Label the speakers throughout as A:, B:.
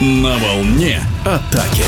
A: На волне атаки.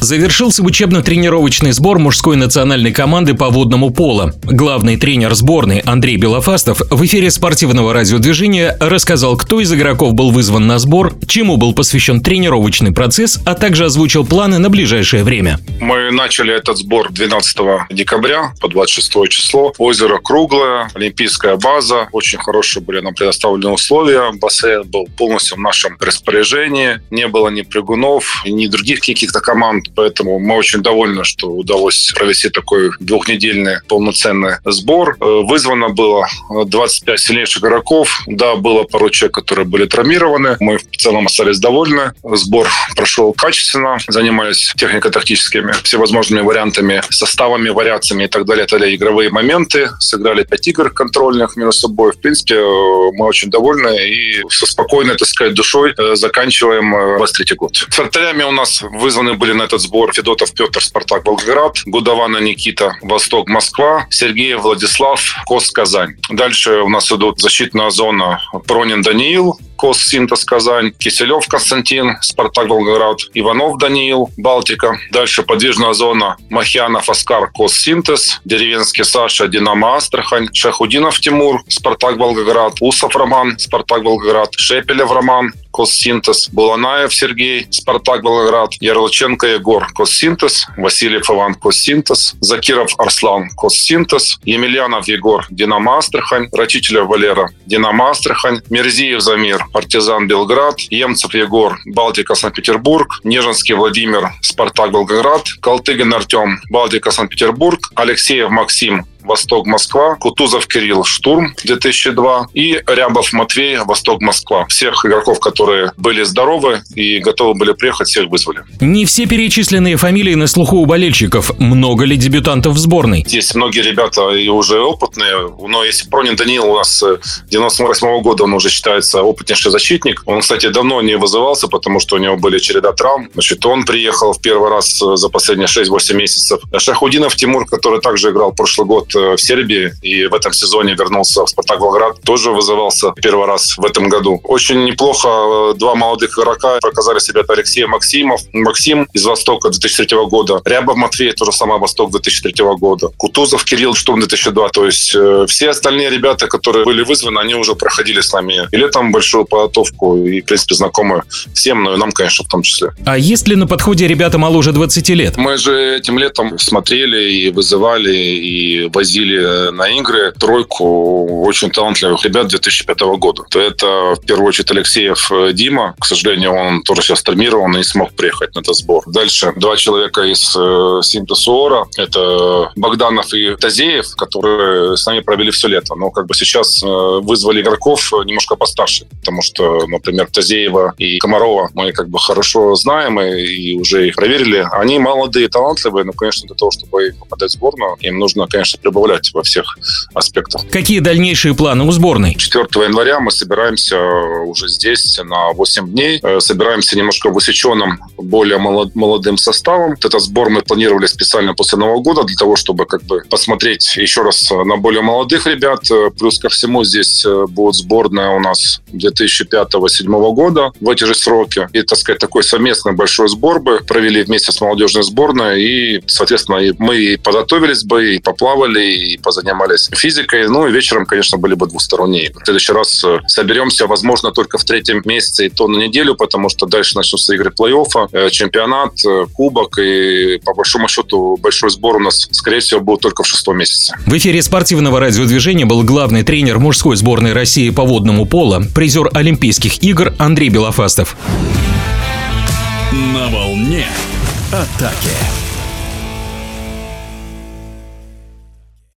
B: Завершился учебно-тренировочный сбор мужской национальной команды по водному поло. Главный тренер сборной Андрей Белофастов в эфире спортивного радиодвижения рассказал, кто из игроков был вызван на сбор, чему был посвящен тренировочный процесс, а также озвучил планы на ближайшее время.
C: Мы начали этот сбор 12 декабря по 26 число. Озеро круглое, олимпийская база, очень хорошие были нам предоставлены условия. Бассейн был полностью в нашем распоряжении. Не было ни прыгунов, ни других каких-то команд Поэтому мы очень довольны, что удалось провести такой двухнедельный полноценный сбор. Э, вызвано было 25 сильнейших игроков. Да, было пару человек, которые были травмированы. Мы в целом остались довольны. Сбор прошел качественно. Занимались технико-тактическими всевозможными вариантами, составами, вариациями и так далее. Это игровые моменты. Сыграли 5 игр контрольных между собой. В принципе, э, мы очень довольны и со спокойной, так сказать, душой э, заканчиваем 23 год. С вратарями у нас вызваны были на этот сбор Федотов Петр, Спартак, Волгоград, Гудована Никита, Восток, Москва, Сергеев Владислав, Кос, Казань. Дальше у нас идут защитная зона Пронин Даниил, Кос Синтез Казань, Киселев Константин, Спартак Волгоград, Иванов Даниил, Балтика. Дальше подвижная зона Махьянов Оскар Кос Синтез, Деревенский Саша Динамо Астрахань, Шахудинов Тимур, Спартак Волгоград, Усов Роман, Спартак Волгоград, Шепелев Роман, Коссинтез, Буланаев Сергей, Спартак Волгоград, Ярлыченко Егор, Коссинтез, Васильев Иван, Коссинтез, Закиров Арслан, Коссинтез, Емельянов Егор, Динамо Астрахань, Рачителев Валера, Динамо Астрахань, Мерзиев Замир, Партизан Белград, Емцев Егор, Балтика Санкт-Петербург, Нежинский Владимир, Спартак Волгоград, Калтыгин Артем, Балтика Санкт-Петербург, Алексеев Максим, Восток Москва, Кутузов Кирилл Штурм 2002 и Рябов Матвей Восток Москва. Всех игроков, которые были здоровы и готовы были приехать, всех вызвали.
B: Не все перечисленные фамилии на слуху у болельщиков. Много ли дебютантов в сборной?
C: Есть многие ребята и уже опытные, но если Пронин Даниил у нас 98 -го года, он уже считается опытнейший защитник. Он, кстати, давно не вызывался, потому что у него были череда травм. Значит, он приехал в первый раз за последние 6-8 месяцев. Шахудинов Тимур, который также играл прошлый год Э, в Сербии и в этом сезоне вернулся в Спартак Волгоград. Тоже вызывался первый раз в этом году. Очень неплохо э, два молодых игрока показали себя. Это Алексей Максимов. Максим из Востока 2003 года. Рябов Матвей, тоже самое Восток 2003 года. Кутузов Кирилл, Штурм 2002. То есть э, все остальные ребята, которые были вызваны, они уже проходили с нами и летом большую подготовку и, в принципе, знакомы всем, но и нам, конечно, в том числе.
B: А есть ли на подходе ребята моложе 20 лет?
C: Мы же этим летом смотрели и вызывали, и возили возили на игры тройку очень талантливых ребят 2005 года. Это, в первую очередь, Алексеев э, Дима. К сожалению, он тоже сейчас травмирован и не смог приехать на этот сбор. Дальше два человека из э, Синтесуора. Это Богданов и Тазеев, которые с нами провели все лето. Но как бы сейчас э, вызвали игроков немножко постарше, потому что, например, Тазеева и Комарова мы как бы хорошо знаем и, и уже их проверили. Они молодые, талантливые, но, конечно, для того, чтобы попадать в сборную, им нужно, конечно, прибавлять во всех аспектах.
B: Какие дальнейшие планы у сборной?
C: 4 января мы собираемся уже здесь на 8 дней. Э, собираемся немножко в усеченном, более молодым составом. Этот сбор мы планировали специально после Нового года для того, чтобы как бы посмотреть еще раз на более молодых ребят. Э, плюс ко всему здесь э, будет сборная у нас 2005-2007 года в эти же сроки. И, так сказать, такой совместный большой сбор бы провели вместе с молодежной сборной. И, соответственно, мы и подготовились бы, и поплавали, и позанимались физикой. Ну и вечером, конечно, были бы двусторонние игры. В следующий раз э, соберемся, возможно, только в третьем месяце и то на неделю, потому что дальше начнутся игры плей-оффа, э, чемпионат, э, кубок, и по большому счету большой сбор у нас, скорее всего, будет только в шестом месяце.
B: В эфире спортивного радиодвижения был главный тренер мужской сборной России по водному поло, призер Олимпийских игр Андрей Белофастов.
A: На волне атаки.